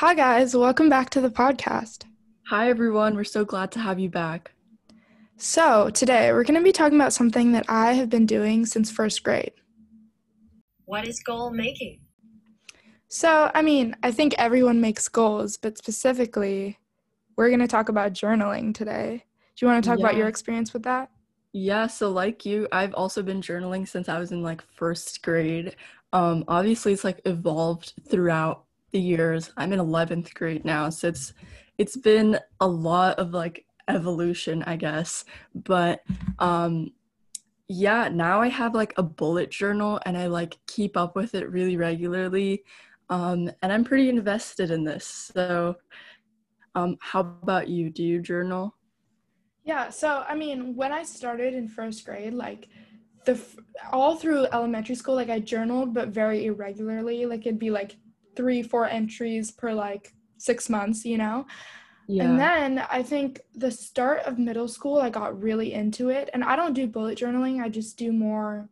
Hi, guys. Welcome back to the podcast. Hi, everyone. We're so glad to have you back. So, today we're going to be talking about something that I have been doing since first grade. What is goal making? So, I mean, I think everyone makes goals, but specifically, we're going to talk about journaling today. Do you want to talk about your experience with that? Yeah, so like you, I've also been journaling since I was in like first grade. Um, obviously it's like evolved throughout the years. I'm in 11th grade now, so it's it's been a lot of like evolution, I guess. But um yeah, now I have like a bullet journal and I like keep up with it really regularly. Um, and I'm pretty invested in this. So, um, how about you? Do you journal? Yeah, so I mean, when I started in first grade, like the all through elementary school, like I journaled, but very irregularly. Like it'd be like three, four entries per like six months, you know? Yeah. And then I think the start of middle school, I got really into it. And I don't do bullet journaling, I just do more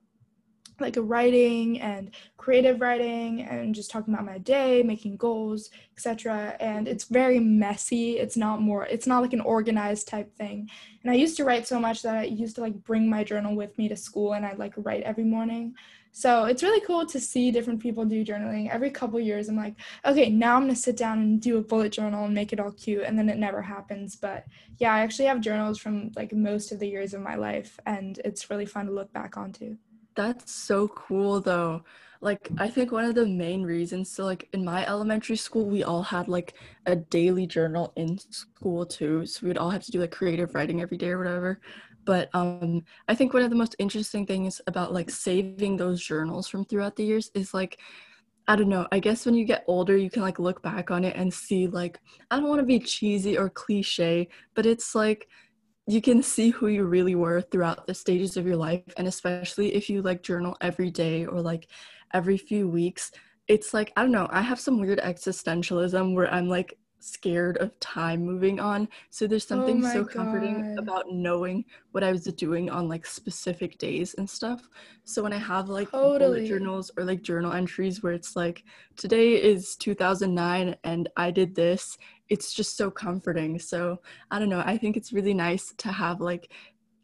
like a writing and creative writing and just talking about my day, making goals, etc. And it's very messy. It's not more it's not like an organized type thing. And I used to write so much that I used to like bring my journal with me to school and I'd like write every morning. So it's really cool to see different people do journaling. Every couple years I'm like, okay, now I'm gonna sit down and do a bullet journal and make it all cute and then it never happens. But yeah, I actually have journals from like most of the years of my life and it's really fun to look back onto. That's so cool though. Like I think one of the main reasons so like in my elementary school we all had like a daily journal in school too. So we'd all have to do like creative writing every day or whatever. But um I think one of the most interesting things about like saving those journals from throughout the years is like I don't know. I guess when you get older, you can like look back on it and see like I don't want to be cheesy or cliche, but it's like you can see who you really were throughout the stages of your life and especially if you like journal every day or like every few weeks it's like i don't know i have some weird existentialism where i'm like scared of time moving on so there's Oh something my so comforting God. about knowing what i was doing on like specific days and stuff so when i have like bullet Totally. journals or like journal entries where it's like today is 2009 and i did this it's just so comforting so I don't know. I think it's really nice to have like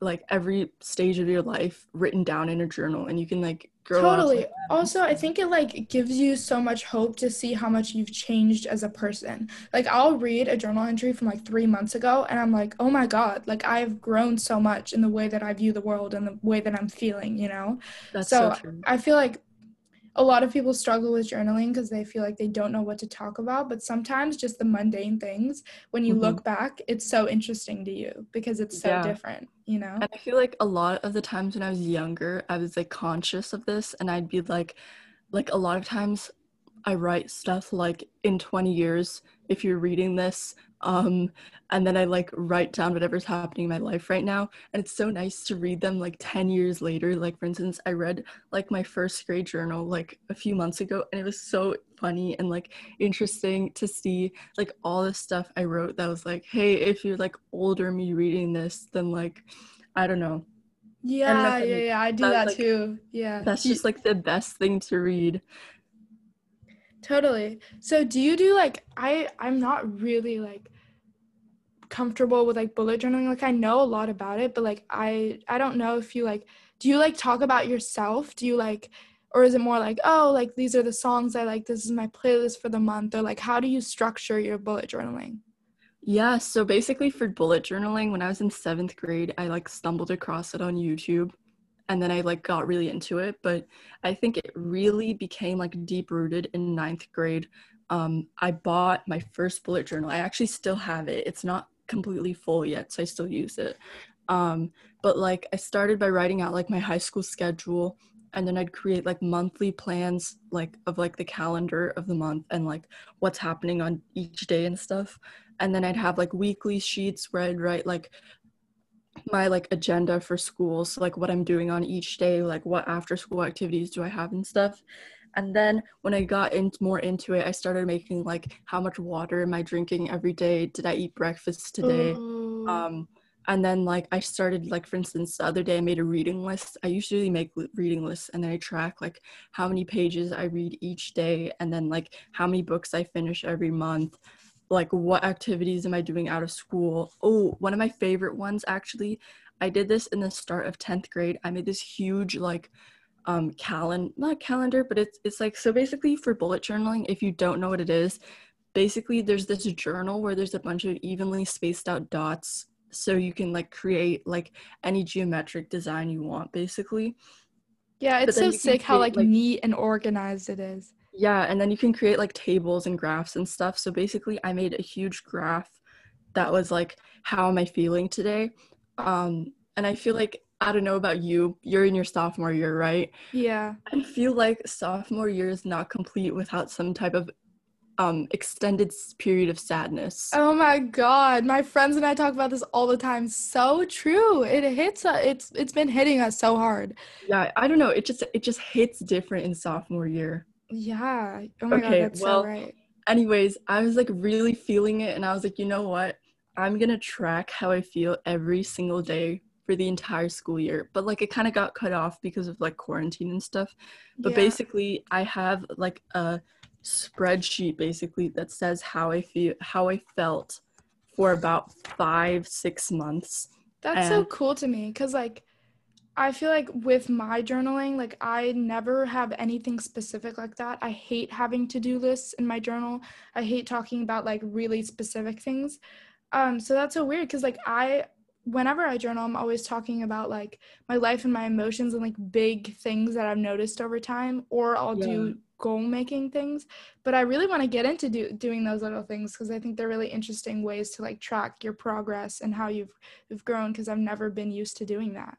like every stage of your life written down in a journal and you can like grow up Totally. like Also, I think it like gives you so much hope to see how much you've changed as a person. Like I'll read a journal entry from like 3 months ago and I'm like, "Oh my God, like I've grown so much in the way that I view the world and the way that I'm feeling, you know?" That's so So, true. I feel like a lot of people struggle with journaling because they feel like they don't know what to talk about, but sometimes just the mundane things, when you hmm look back, it's so interesting to you because it's so Yeah. different, you know? And I feel like a lot of the times when I was younger, I was like conscious of this and I'd be like like a lot of times I write stuff like in 20 years if you're reading this um and then I like write down whatever's happening in my life right now and it's so nice to read them like 10 years later like for instance I read like my first grade journal like a few months ago and it was so funny and like interesting to see like all the stuff I wrote that was like hey if you're like older me reading this then like I don't know I don't know Yeah, yeah, yeah, I do that's that like too. Yeah. that's just like the best thing to read Totally. So do you do like I I'm not really like comfortable with like bullet journaling. Like I know a lot about it, but like I I don't know if you like do you like talk about yourself? Do you like or is it more like, oh, like these are the songs I like, this is my playlist for the month or like how do you structure your bullet journaling? Yeah, so basically for bullet journaling, when I was in seventh grade, I like stumbled across it on YouTube and then I like got really into it. But I think it really became like deep rooted in ninth grade. Um, I bought my first bullet journal. I actually still have it. It's not completely full yet, so I still use it. Um, but like I started by writing out like my high school schedule and then I'd create like monthly plans like of like the calendar of the month and like what's happening on each day and stuff and then I'd have like weekly sheets where I'd write like my like agenda for school so like what I'm doing on each day like what after school activities do I have and stuff. And then when I got in more into it I started making like how much water am I drinking every day? Did I eat breakfast today? Oh, um and then like i started like for instance the other day i made a reading list. I usually make reading lists and then i track like how many pages i read each day and then like how many books i finish every month like what activities am i doing out of school? Oh one of my favorite ones actually i did this in the start of 10th grade. I made this huge like um calendar not calendar but it's it's like so basically for bullet journaling if you don't know what it is basically there's this journal where there's a bunch of evenly spaced out dots so you can like create like any geometric design you want basically. Yeah, it's so sick how like, like- neat and organized it is. Yeah and then you can create like tables and graphs and stuff so basically i made a huge graph that was like how am i feeling today um and i feel like i don't know about you you're in your sophomore year right Yeah. i feel like sophomore year is not complete without some type of um extended period of sadness Oh my god, my friends and I talk about this all the time. So true. It hits us. It's it's been hitting us so hard. yeah i don't know it just it just hits different in sophomore year Yeah. Oh my Okay, god, that's well, so right. anyways i was like really feeling it and i was like you know what i'm gonna track how i feel every single day for the entire school year but like it kind of got cut off because of like quarantine and stuff but Yeah. basically i have like a spreadsheet basically that says how i feel how i felt for about five six months That's so cool to me because, like, I feel like with my journaling, like, I never have anything specific like that. I hate having to do lists in my journal. I hate talking about, like, really specific things. Um, so that's so weird because, like, I, whenever I journal, I'm always talking about, like, my life and my emotions and, like, big things that I've noticed over time, or I'll Yeah. do goal making things. But I really want to get into do, doing those little things because I think they're really interesting ways to, like, track your progress and how you've you've grown because I've never been used to doing that.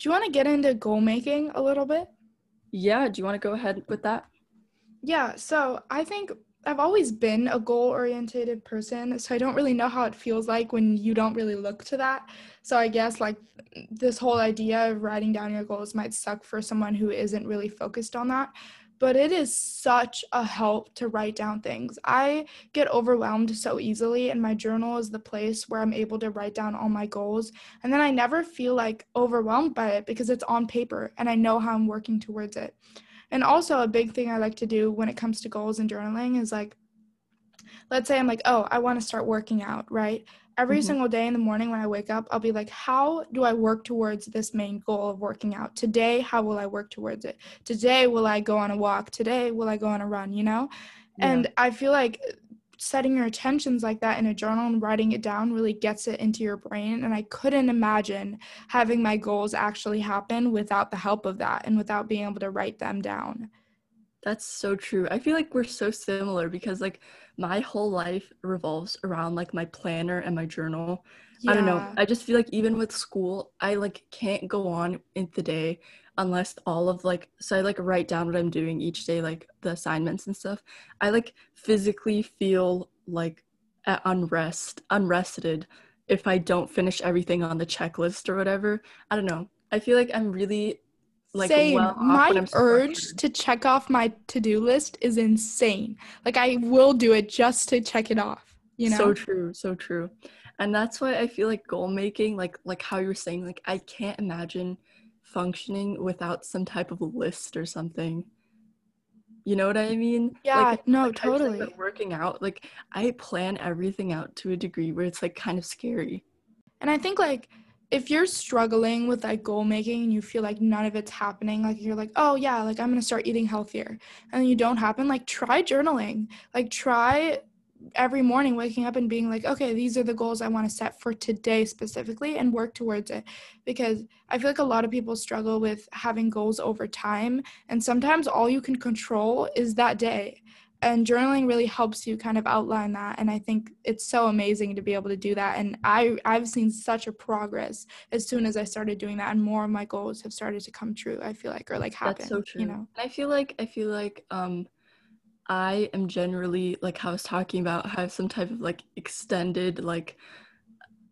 Do you want to get into goal making a little bit? yeah do you want to go ahead with that Yeah, so I think I've always been a goal oriented person, so I don't really know how it feels like when you don't really look to that. So I guess like this whole idea of writing down your goals might suck for someone who isn't really focused on that. But it is such a help to write down things. I get overwhelmed so easily, and my journal is the place where I'm able to write down all my goals. And then I never feel like overwhelmed by it because it's on paper and I know how I'm working towards it. And also, a big thing I like to do when it comes to goals and journaling is like, let's say I'm like, oh, I want to start working out, right? Every Mhm. single day in the morning when I wake up, I'll be like, how do I work towards this main goal of working out? Today, how will I work towards it? Today, will I go on a walk? Today, will I go on a run? You know? Yeah. And I feel like setting your intentions like that in a journal and writing it down really gets it into your brain. And I couldn't imagine having my goals actually happen without the help of that and without being able to write them down. That's so true. I feel like we're so similar because like my whole life revolves around like my planner and my journal. I don't know. I just feel like even with school, I like can't go on in the day unless all of like so I like write down what I'm doing each day, like the assignments and stuff. I like physically feel like at unrest, unrested if I don't finish everything on the checklist or whatever. I don't know. I feel like I'm really like Same. well my urge to check off my to-do list is insane. Like I will do it just to check it off. You know? so true so true and that's why i feel like goal making like like how you were saying like i can't imagine functioning without some type of list or something you know what i mean Yeah, like, no, like I was saying totally. working out like i plan everything out to a degree where it's like kind of scary And I think like if you're struggling with like goal making and you feel like none of it's happening, like you're like, oh yeah, like I'm gonna start eating healthier, and you don't happen, like try journaling. Like try every morning waking up and being like, okay, these are the goals I want to set for today specifically and work towards it. Because I feel like a lot of people struggle with having goals over time. And sometimes all you can control is that day. And journaling really helps you kind of outline that. And I think it's so amazing to be able to do that. And I, I've seen such a progress as soon as I started doing that. And more of my goals have started to come true, I feel like, or like happen. that's so true You know? i feel like i feel like um i am generally like how i was talking about have some type of like extended like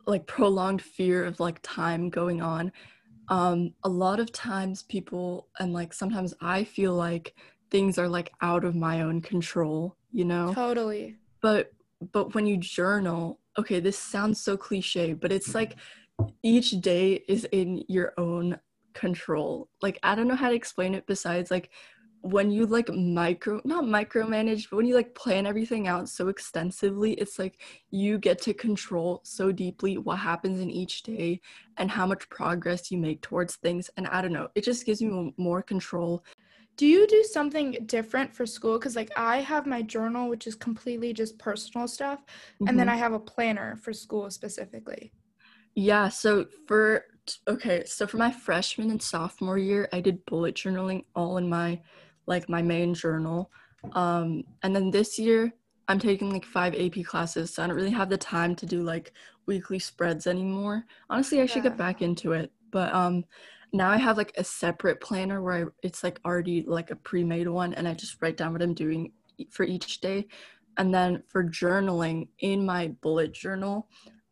like prolonged fear of like time going on um a lot of times people and like sometimes i feel like things are like out of my own control you know Totally. but but when you journal okay, this sounds so cliche, but it's like each day is in your own control. Like I don't know how to explain it besides like when you like micro not micromanage but when you like plan everything out so extensively it's like you get to control so deeply what happens in each day and how much progress you make towards things and i don't know it just gives you more control do you do something different for school? Because like i have my journal which is completely just personal stuff and then Mhm. i have a planner for school specifically. Yeah so for okay so for my freshman and sophomore year i did bullet journaling all in my like my main journal. Um and then this year i'm taking like five ap classes so i don't really have the time to do like weekly spreads anymore. Honestly i should get back into it but um now i have like a separate planner where I, it's like already like a pre-made one and i just write down what i'm doing for each day and then for journaling in my bullet journal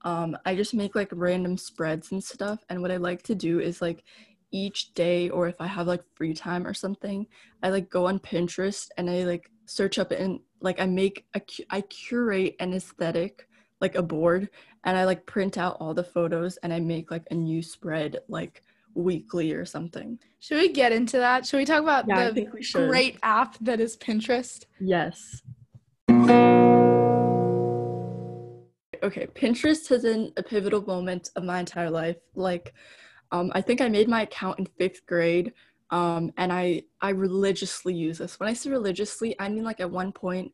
um, I just make like random spreads and stuff. And what I like to do is like each day, or if I have like free time or something, I like go on Pinterest and I like search up and like I make a I curate an aesthetic like a board and I like print out all the photos and I make like a new spread like weekly or something. should we get into that should we talk about Yeah, the think we should. great app that is pinterest Yes. Okay, Pinterest has been a pivotal moment of my entire life. Like, um, I think I made my account in fifth grade, um, and I I religiously use this. When I say religiously, I mean like at one point,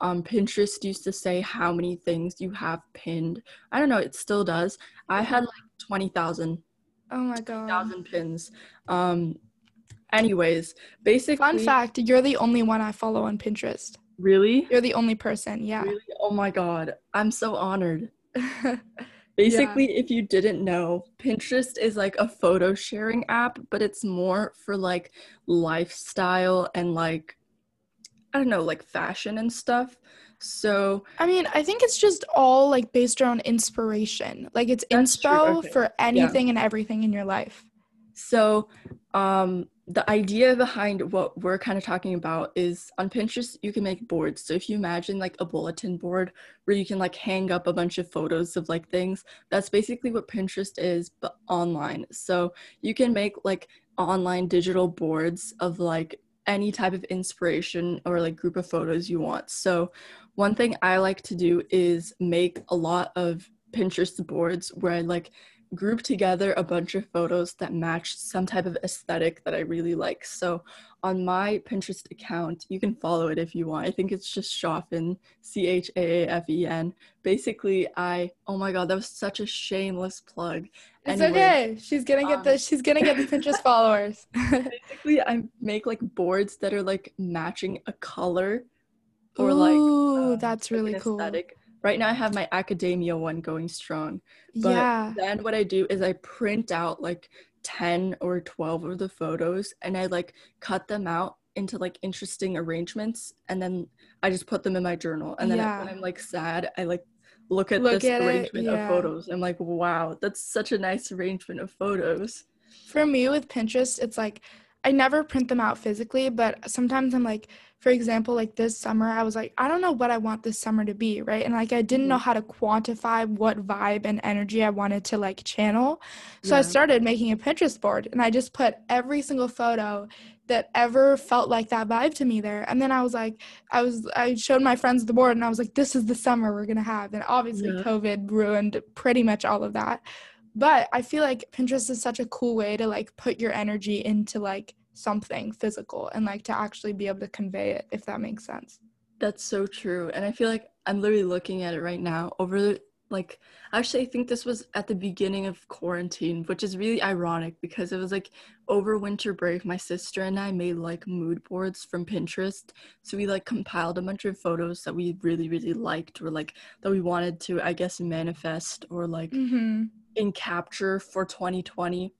um, Pinterest used to say how many things you have pinned. I don't know, it still does. I had like twenty thousand oh my god thousand pins. Um, anyways, basically, fun fact you're the only one i follow on pinterest Really? you're the only person yeah Really? Oh my god, I'm so honored. Basically, if you didn't know, Pinterest is like a photo sharing app, but it's more for like lifestyle and like I don't know, like fashion and stuff. So, I mean, I think it's just all like based around inspiration. Like it's inspo okay. for anything and everything in your life. so um the idea behind what we're kind of talking about is on Pinterest you can make boards. So if you imagine like a bulletin board where you can like hang up a bunch of photos of like things, that's basically what Pinterest is but online. So you can make like online digital boards of like any type of inspiration or like group of photos you want. So one thing I like to do is make a lot of Pinterest boards where I like group together a bunch of photos that match some type of aesthetic that I really like. So on my Pinterest account, you can follow it if you want. I think it's just Chafen, C H A A F E N. Basically, I oh my god, that was such a shameless plug. It's Anyway, okay. She's gonna get um, the she's gonna get the Pinterest followers. Basically, I make like boards that are like matching a color or like Ooh, um, that's like, really an cool. aesthetic. Right now, I have my academia one going strong. But yeah. then what I do is I print out like 10 or 12 of the photos and I like cut them out into like interesting arrangements and then I just put them in my journal. And then I, when i'm like sad, I like look at Look this at it, arrangement yeah. of photos. I'm like, wow, that's such a nice arrangement of photos. For me with Pinterest, it's like I never print them out physically, but sometimes I'm like, for example, like this summer, I was like, I don't know what I want this summer to be, right? And like I didn't know Mhm. how to quantify what vibe and energy I wanted to like channel. So I started making a Pinterest board and I just put every single photo that ever felt like that vibe to me there. And then I was like, I was I showed my friends the board and I was like, this is the summer we're gonna have. And obviously Yeah. COVID ruined pretty much all of that. But I feel like Pinterest is such a cool way to like put your energy into like something physical and like to actually be able to convey it, if that makes sense. That's so true. And I feel like I'm literally looking at it right now over the like actually I think this was at the beginning of quarantine, which is really ironic because it was like over winter break my sister and I made like mood boards from Pinterest. So we like compiled a bunch of photos that we really really liked or like that we wanted to I guess manifest or like Mm-hmm. in capture for 2020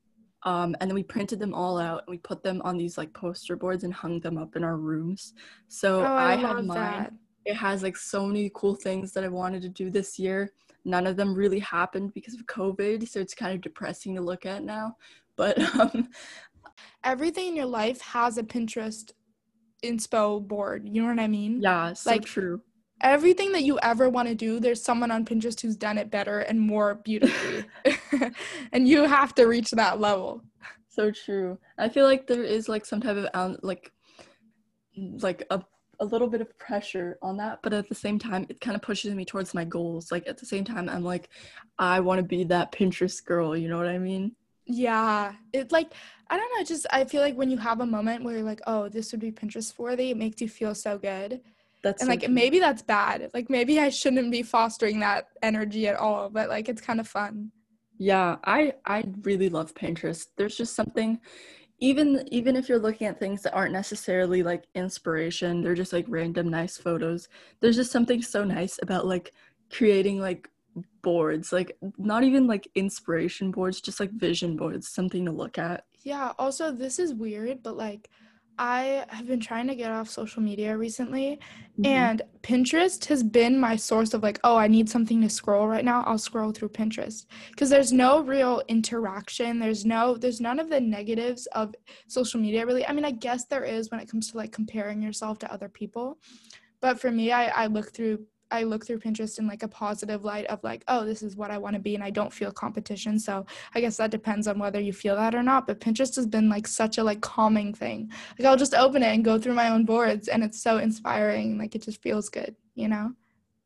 um, and then we printed them all out and we put them on these like poster boards and hung them up in our rooms so Oh, i, I, had mine that. it has like so many cool things that i wanted to do this year none of them really happened because of covid so it's kind of depressing to look at now but um Everything in your life has a Pinterest inspo board. You know what I mean? yeah so Like, true everything that you ever want to do, there's someone on Pinterest who's done it better and more beautifully. and you have to reach that level. So true. I feel like there is like some type of um, like like a a little bit of pressure on that, but at the same time, it kind of pushes me towards my goals. Like at the same time, I'm like, I want to be that Pinterest girl. You know what I mean? Yeah, it like I don't know. Just I feel like when you have a moment where you're like, oh, this would be Pinterest worthy, it makes you feel so good. That's and so like true. maybe that's bad. Like maybe I shouldn't be fostering that energy at all. But like it's kind of fun. Yeah, I I really love Pinterest. There's just something even even if you're looking at things that aren't necessarily like inspiration, they're just like random nice photos. There's just something so nice about like creating like boards, like not even like inspiration boards, just like vision boards, something to look at. Yeah. Also, this is weird, but like I have been trying to get off social media recently, Mhm. and Pinterest has been my source of like, oh, I need something to scroll right now. I'll scroll through Pinterest because there's no real interaction. There's no, there's none of the negatives of social media really. I mean, I guess there is when it comes to like comparing yourself to other people, but for me, I I look through. I look through Pinterest in like a positive light of like, oh, this is what I want to be, and I don't feel competition. So I guess that depends on whether you feel that or not. But Pinterest has been like such a like calming thing. Like I'll just open it and go through my own boards and it's so inspiring. Like it just feels good, you know?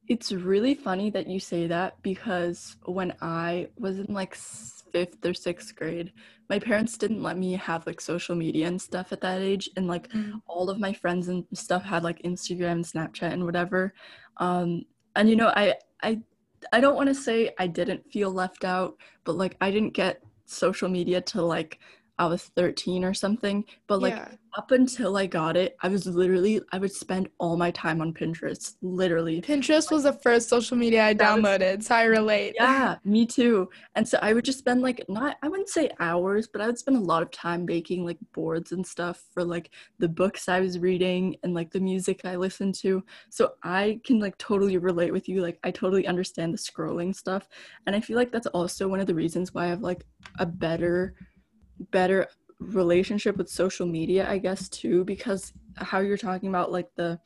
It's really funny that you say that because when I was in like fifth or sixth grade, my parents didn't let me have like social media and stuff at that age. And like all of my friends and stuff had like Instagram, and Snapchat, and whatever. Um, and you know, I I I don't want to say I didn't feel left out, but like I didn't get social media to like I was 13 or something. But like yeah. up until I got it, I was literally I would spend all my time on Pinterest, literally. Pinterest was the first social media I That was- downloaded, so I relate. Yeah, me too. And so I would just spend like not I wouldn't say hours, but I would spend a lot of time making like boards and stuff for like the books I was reading and like the music I listened to. So I can like totally relate with you. Like I totally understand the scrolling stuff. And I feel like that's also one of the reasons why I have like a better better relationship with social media, I guess too, because how you're talking about like the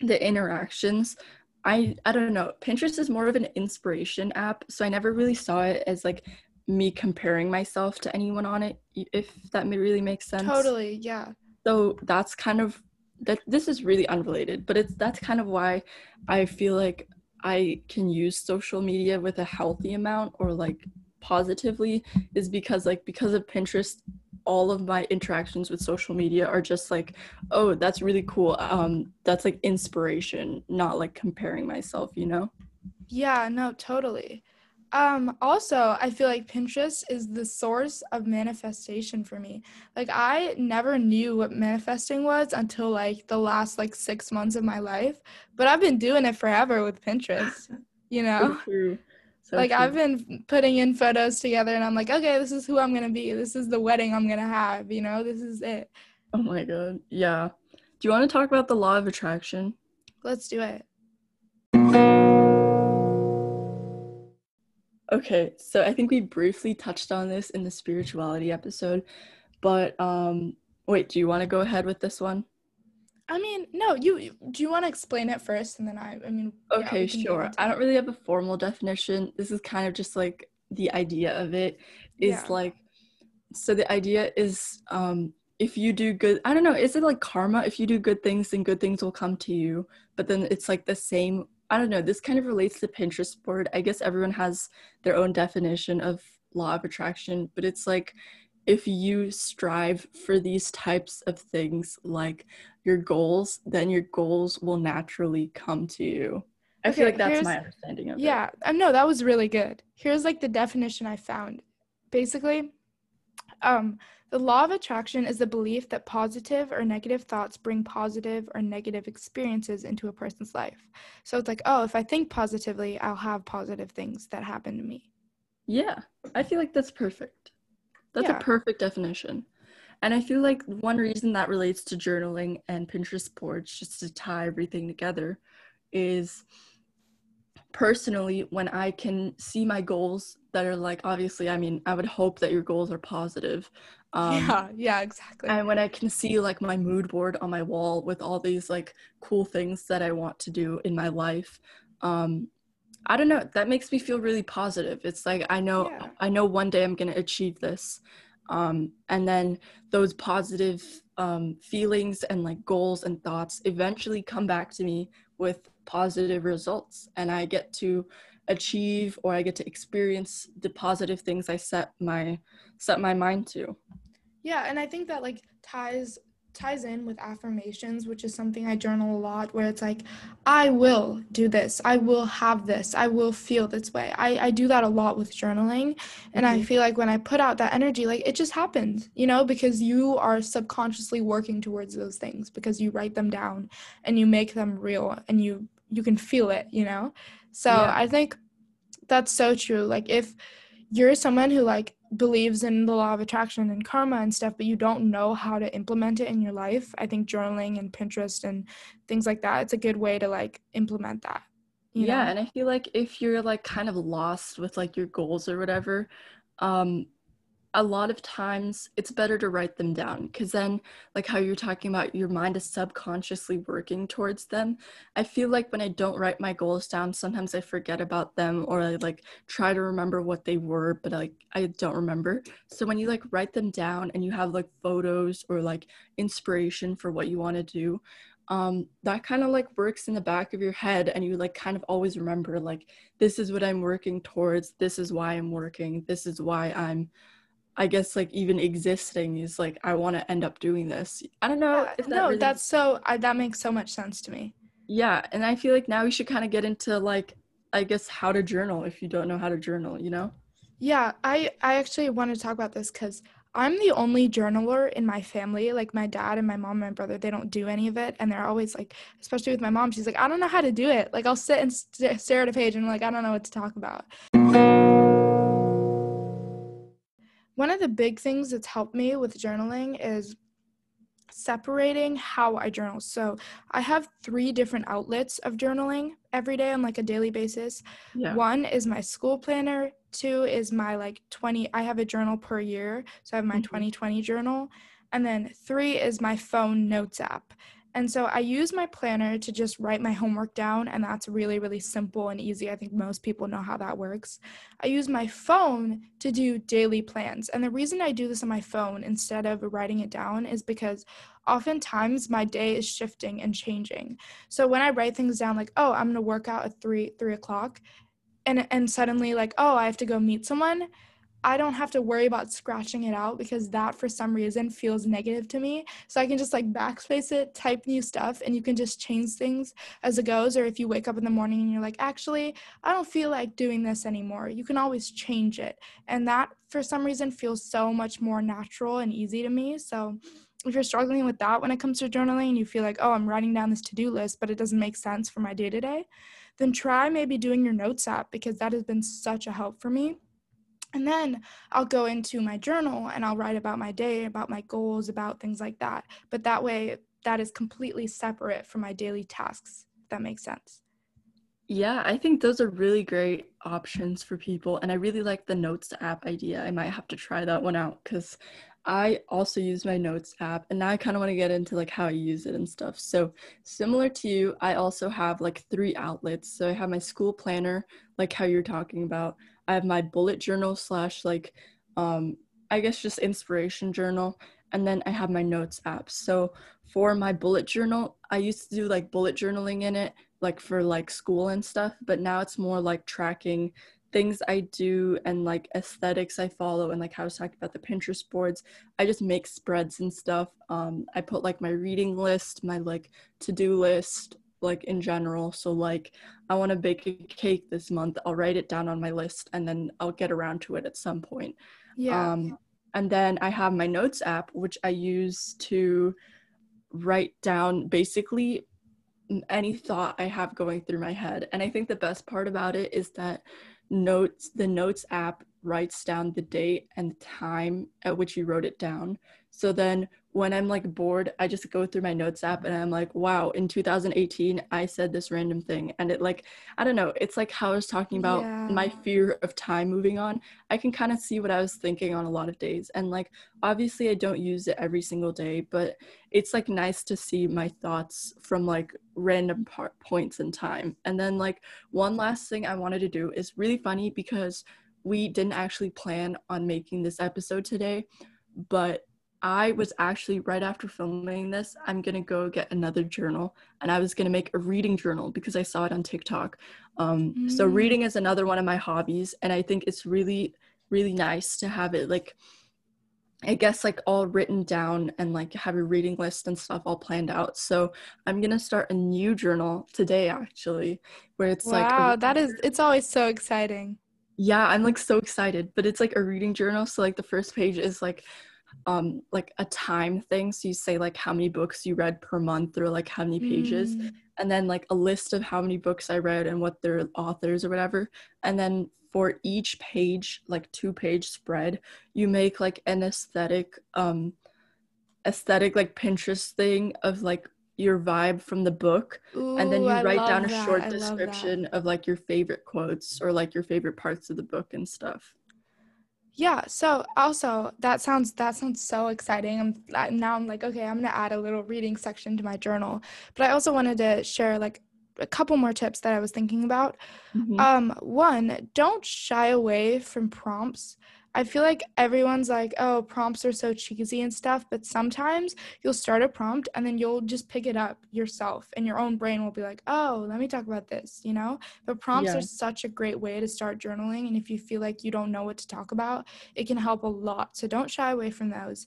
the interactions I I don't know. Pinterest is more of an inspiration app, so I never really saw it as like me comparing myself to anyone on it, if that really makes sense. Totally, yeah. So that's kind of that. This is really unrelated, but it's that's kind of why I feel like I can use social media with a healthy amount or like positively is because like because of Pinterest all of my interactions with social media are just like oh that's really cool um that's like inspiration not like comparing myself you know Yeah, no, totally. Um, also, I feel like Pinterest is the source of manifestation for me. Like I never knew what manifesting was until like the last like six months of my life, but I've been doing it forever with Pinterest. You know? so so like. I've been putting in photos together and I'm like, okay, this is who I'm gonna be. This is the wedding I'm gonna have, you know, this is it. oh my god yeah do you want to talk about the law of attraction Let's do it. Okay, so I think we briefly touched on this in the spirituality episode, but um wait, do you want to go ahead with this one? I mean, no, you do you want to explain it first and then I I mean Okay, get sure. I don't really have a formal definition. This is kind of just like the idea of it is Yeah. like so the idea is um if you do good I don't know, is it like karma? If you do good things, then good things will come to you. But then it's like the same I don't know, this kind of relates to Pinterest board. I guess everyone has their own definition of law of attraction, but it's like if you strive for these types of things like your goals, then your goals will naturally come to you. I feel like that's my understanding of it. Yeah, I know that was really good. Here's like the definition I found. Basically, um, the law of attraction is the belief that positive or negative thoughts bring positive or negative experiences into a person's life. So it's like, oh, if I think positively, I'll have positive things that happen to me. Yeah, I feel like that's perfect. That's Yeah. a perfect definition. And I feel like one reason that relates to journaling and Pinterest boards, just to tie everything together, is personally when I can see my goals that are like obviously i mean i would hope that your goals are positive um, yeah, yeah, exactly. and when i can see like my mood board on my wall with all these like cool things that i want to do in my life um, i don't know that makes me feel really positive. It's like i know Yeah. i know one day i'm going to achieve this. Um, and then those positive um, feelings and like goals and thoughts eventually come back to me with positive results. And i get to achieve or i get to experience the positive things i set my set my mind to. Yeah, and I think that like ties ties in with affirmations, which is something I journal a lot where it's like, I will do this, I will have this, I will feel this way. I, I do that a lot with journaling. And I Mhm. feel like when I put out that energy, like it just happens, you know, because you are subconsciously working towards those things because you write them down and you make them real and you you can feel it, you know? So Yeah. I think that's so true. Like if you're someone who like believes in the law of attraction and karma and stuff but you don't know how to implement it in your life i think journaling and pinterest and things like that it's a good way to like implement that yeah know? and i feel like if you're like kind of lost with like your goals or whatever um a lot of times it's better to write them down because then like how you're talking about your mind is subconsciously working towards them. I feel like when i don't write my goals down sometimes i forget about them or i like try to remember what they were but like i don't remember. So when you like write them down and you have like photos or like inspiration for what you want to do um that kind of like works in the back of your head and you like kind of always remember like this is what i'm working towards. This is why i'm working. This is why i'm I guess like even existing is like I want to end up doing this. I don't know Yeah, that no really- that's so I, that makes so much sense to me yeah, and I feel like now we should kind of get into like I guess how to journal if you don't know how to journal, you know? yeah i i actually want to talk about this because i'm the only journaler in my family like my dad and my mom and my brother they don't do any of it and they're always like especially with my mom she's like i don't know how to do it like i'll sit and st- stare at a page and I'm like i don't know what to talk about one of the big things that's helped me with journaling is separating how I journal. So I have three different outlets of journaling every day on like a daily basis. Yeah. One is my school planner, two is my like 20 I have a journal per year, so I have my Mhm. 2020 journal, and then three is my phone notes app. And so I use my planner to just write my homework down, and that's really, really simple and easy. I think most people know how that works. I use my phone to do daily plans. And the reason I do this on my phone instead of writing it down is because oftentimes my day is shifting and changing. So when I write things down, like, oh, I'm gonna work out at three three o'clock, and and suddenly like, oh, I have to go meet someone. I don't have to worry about scratching it out because that for some reason feels negative to me. So I can just like backspace it, type new stuff, and you can just change things as it goes. Or if you wake up in the morning and you're like, actually, I don't feel like doing this anymore, you can always change it. And that for some reason feels so much more natural and easy to me. So if you're struggling with that when it comes to journaling and you feel like, oh, I'm writing down this to do list, but it doesn't make sense for my day to day, then try maybe doing your notes app because that has been such a help for me. And then I'll go into my journal and I'll write about my day, about my goals, about things like that. But that way, that is completely separate from my daily tasks, if that makes sense. Yeah, I think those are really great options for people. And I really like the Notes app idea. I might have to try that one out because I also use my Notes app and now I kind of want to get into like how I use it and stuff. So, similar to you, I also have like three outlets. So, I have my school planner, like how you're talking about. I have my bullet journal slash like um I guess just inspiration journal and then I have my notes app. So, for my bullet journal, I used to do like bullet journaling in it like for like school and stuff but now it's more like tracking things i do and like aesthetics i follow and like how was talking about the pinterest boards i just make spreads and stuff um i put like my reading list my like to-do list like in general so like i want to bake a cake this month i'll write it down on my list and then i'll get around to it at some point Yeah. um, and then I have my notes app, which I use to write down basically any thought I have going through my head. And I think the best part about it is that notes the notes app writes down the date and the time at which you wrote it down. So then when I'm like bored, I just go through my notes app and I'm like, wow, in 2018, I said this random thing. And it like, I don't know, it's like how I was talking about Yeah. my fear of time moving on. I can kind of see what I was thinking on a lot of days. And like, obviously, I don't use it every single day, but it's like nice to see my thoughts from like random part points in time. And then, like, one last thing I wanted to do is really funny because we didn't actually plan on making this episode today, but I was actually right after filming this, I'm gonna go get another journal and I was gonna make a reading journal because I saw it on TikTok. Um, So, Mm. reading is another one of my hobbies, and I think it's really, really nice to have it like, I guess, like all written down and like have a reading list and stuff all planned out. So, I'm gonna start a new journal today actually, where it's like, wow, that is it's always so exciting. yeah i'm like so excited but it's like a reading journal so like the first page is like um like a time thing. So you say like how many books you read per month or like how many pages Mm. and then like a list of how many books i read and what their authors or whatever. And then for each page like two page spread you make like an aesthetic um aesthetic like pinterest thing of like your vibe from the book. And then you I write down a that, short I description of like your favorite quotes or like your favorite parts of the book and stuff Yeah. So also that sounds that sounds so exciting. I'm I- now I'm like, okay, I'm gonna add a little reading section to my journal. But I also wanted to share like a couple more tips that I was thinking about. Mhm. Um, one, don't shy away from prompts. I feel like everyone's like, oh, prompts are so cheesy and stuff, but sometimes you'll start a prompt and then you'll just pick it up yourself, and your own brain will be like, oh, let me talk about this, you know? But prompts Yeah. are such a great way to start journaling, and if you feel like you don't know what to talk about, it can help a lot. So don't shy away from those.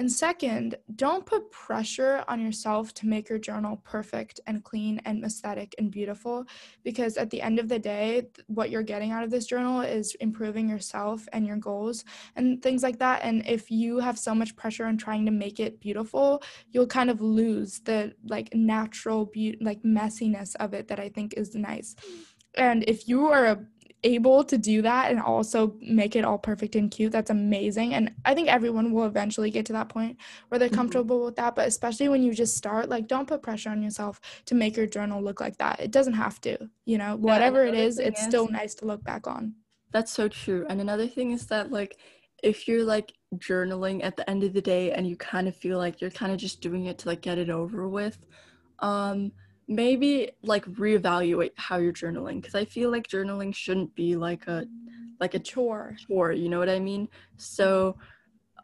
And second, don't put pressure on yourself to make your journal perfect and clean and aesthetic and beautiful because at the end of the day, what you're getting out of this journal is improving yourself and your goals and things like that. And if you have so much pressure on trying to make it beautiful, you'll kind of lose the like natural beauty, like messiness of it that I think is nice. And if you are able to do that and also make it all perfect and cute, that's amazing. And I think everyone will eventually get to that point where they're Mhm. comfortable with that. But especially when you just start, like, don't put pressure on yourself to make your journal look like that. It doesn't have to, you know, whatever it is, another is, it's still nice to look back on. That's so true. And another thing is that like if you're like journaling at the end of the day and you kind of feel like you're kind of just doing it to like get it over with, um maybe like reevaluate how you're journaling because I feel like journaling shouldn't be like a like a Chore. chore, you know what I mean? So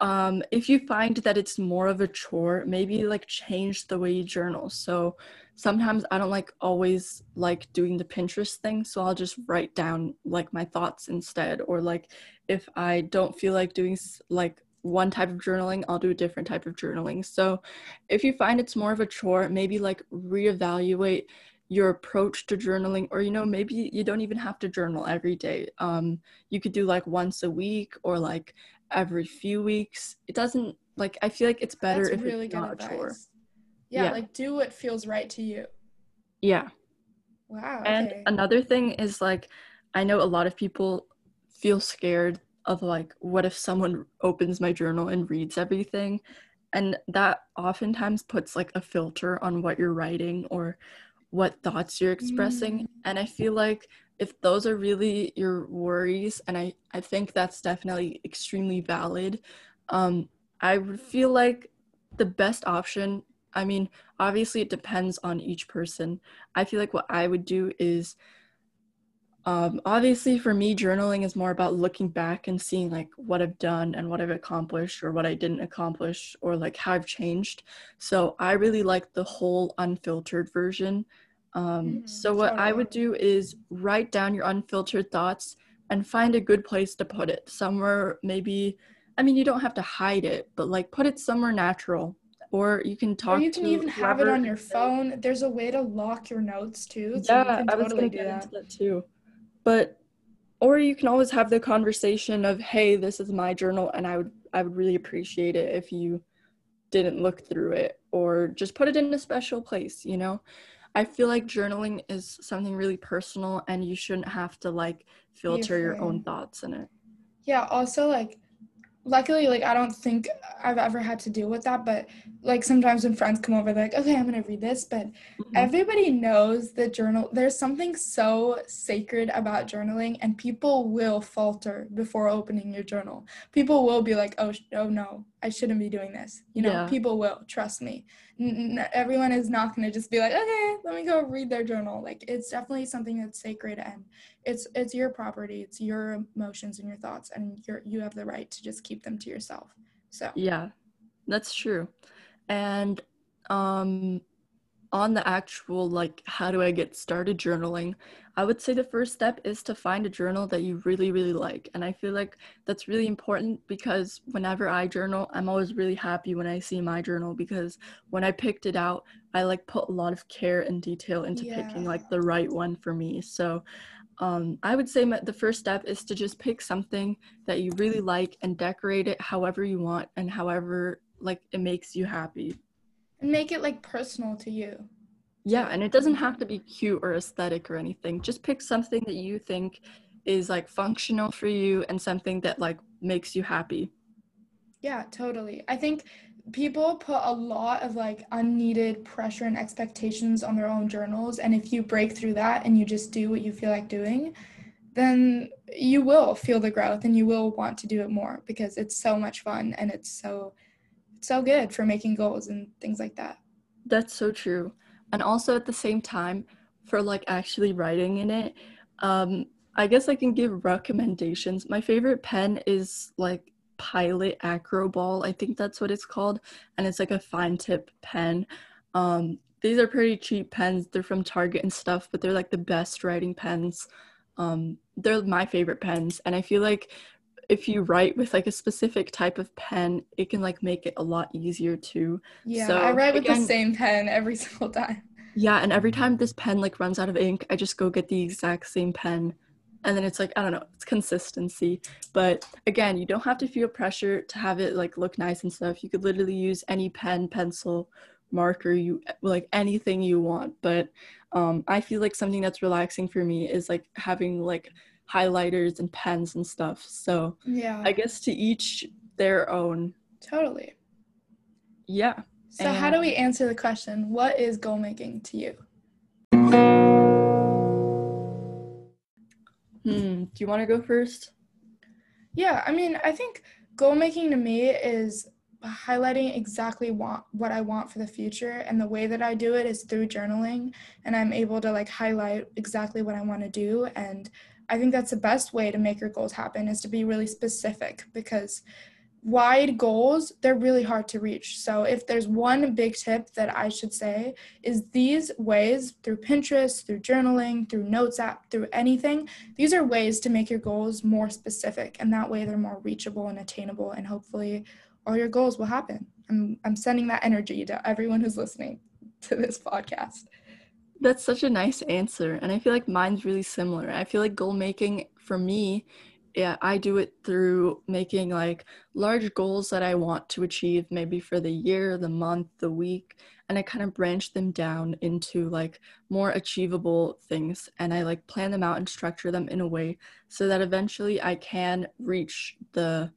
um if you find that it's more of a chore, maybe like change the way you journal. So sometimes I don't like always like doing the Pinterest thing, so I'll just write down like my thoughts instead or like if I don't feel like doing like one type of journaling, I'll do a different type of journaling. So if you find it's more of a chore, maybe like reevaluate your approach to journaling or you know maybe you don't even have to journal every day um you could do like once a week or like every few weeks it doesn't like i feel like it's better That's if really it's not a chore. Yeah, Yeah. like do what feels right to you. yeah Wow. and okay. another thing is like i know a lot of people feel scared of like what if someone opens my journal and reads everything? And that oftentimes puts like a filter on what you're writing or what thoughts you're expressing. Mm. and i feel like if those are really your worries and i i think that's definitely extremely valid um i would feel like the best option i mean obviously it depends on each person. I feel like what i would do is um, obviously for me journaling is more about looking back and seeing like what i've done and what i've accomplished or what i didn't accomplish or like how i've changed so i really like the whole unfiltered version um, Mhm, so what i would do is write down your unfiltered thoughts and find a good place to put it somewhere maybe i mean you don't have to hide it but like put it somewhere natural or you can talk or you can to even have it on your phone. There's a way to lock your notes too. So yeah, you can I was gonna do get that. into that too. But or you can always have the conversation of, "Hey, this is my journal, and I would I would really appreciate it if you didn't look through it, or just put it in a special place." You know, I feel like journaling is something really personal, and you shouldn't have to like filter your own thoughts in it. Yeah, also like luckily like i don't think i've ever had to deal with that but like sometimes when friends come over they're like okay i'm gonna read this but Mhm. everybody knows that journal there's something so sacred about journaling and people will falter before opening your journal people will be like oh, oh no i shouldn't be doing this. You know Yeah. people will trust me. N- n- everyone is not going to just be like okay let me go read their journal. Like it's definitely something that's sacred and it's it's your property it's your emotions and your thoughts and you're you have the right to just keep them to yourself. So. Yeah, that's true. And um on the actual like how do I get started journaling, I would say the first step is to find a journal that you really really like. And I feel like that's really important because whenever I journal, I'm always really happy when I see my journal because when I picked it out, I like put a lot of care and detail into picking like the right one for me. So um, I would say the first step is to just pick something that you really like and decorate it however you want and however like it makes you happy. And make it like personal to you Yeah, and it doesn't have to be cute or aesthetic or anything. Just pick something that you think is like functional for you and something that like makes you happy. Yeah, totally. I think people put a lot of like unneeded pressure and expectations on their own journals. And if you break through that and you just do what you feel like doing, then you will feel the growth and you will want to do it more because it's so much fun and it's so so good for making goals and things like that. That's so true. And also at the same time, for like actually writing in it, um, I guess I can give recommendations. My favorite pen is like Pilot Acroball. I think that's what it's called. And it's like a fine tip pen. Um, these are pretty cheap pens. They're from Target and stuff, but they're like the best writing pens. Um, they're my favorite pens. And I feel like if you write with like a specific type of pen, it can like make it a lot easier too. Yeah, So, I write with again- the same pen every single time. Yeah, and every time this pen like runs out of ink, I just go get the exact same pen. And then it's like, I don't know, it's consistency. But again, you don't have to feel pressure to have it like look nice and stuff. You could literally use any pen, pencil, marker, you like anything you want. But um I feel like something that's relaxing for me is like having like highlighters and pens and stuff. So Yeah, I guess to each their own. totally. Yeah. So how do we answer the question, what is goal making to you? Hmm. Do you want to go first? Yeah, I mean, I think goal making to me is highlighting exactly want what I want for the future and the way that I do it is through journaling and I'm able to like highlight exactly what I want to do and I think that's the best way to make your goals happen is to be really specific because wide goals they're really hard to reach. So if there's one big tip that I should say is these ways through Pinterest, through journaling, through notes app, through anything these are ways to make your goals more specific and that way they're more reachable and attainable and hopefully all your goals will happen i'm, I'm sending that energy to everyone who's listening to this podcast That's such a nice answer. And I feel like mine's really similar. I feel like goal making for me, yeah, I do it through making like large goals that I want to achieve, maybe for the year, the month, the week. And I kind of branch them down into like more achievable things. And I like plan them out and structure them in a way so that eventually I can reach the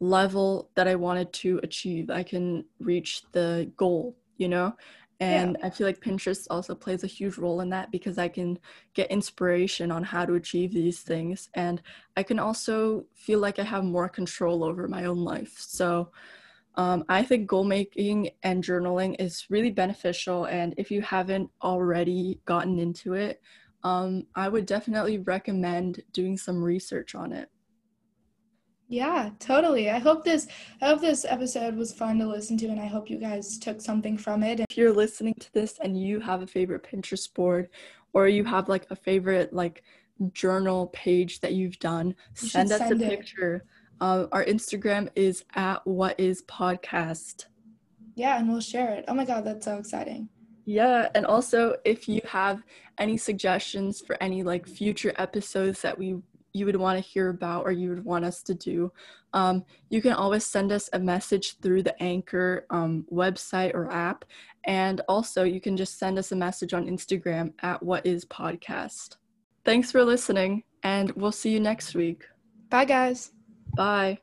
level that I wanted to achieve. I can reach the goal, you know? And I feel like Pinterest also plays a huge role in that because I can get inspiration on how to achieve these things. And I can also feel like I have more control over my own life. So um, I think goal making and journaling is really beneficial. And if you haven't already gotten into it, um, I would definitely recommend doing some research on it. Yeah totally i hope this i hope this episode was fun to listen to and i hope you guys took something from it if you're listening to this and you have a favorite Pinterest board or you have like a favorite like journal page that you've done, You send us send a it. picture. Uh, our Instagram is at what is podcast. yeah and we'll share it oh my god that's so exciting Yeah, and also if you have any suggestions for any like future episodes that we you would want to hear about or you would want us to do, um, you can always send us a message through the Anchor um, website or app, and also you can just send us a message on Instagram at what is podcast. Thanks for listening, and we'll see you next week. bye guys Bye.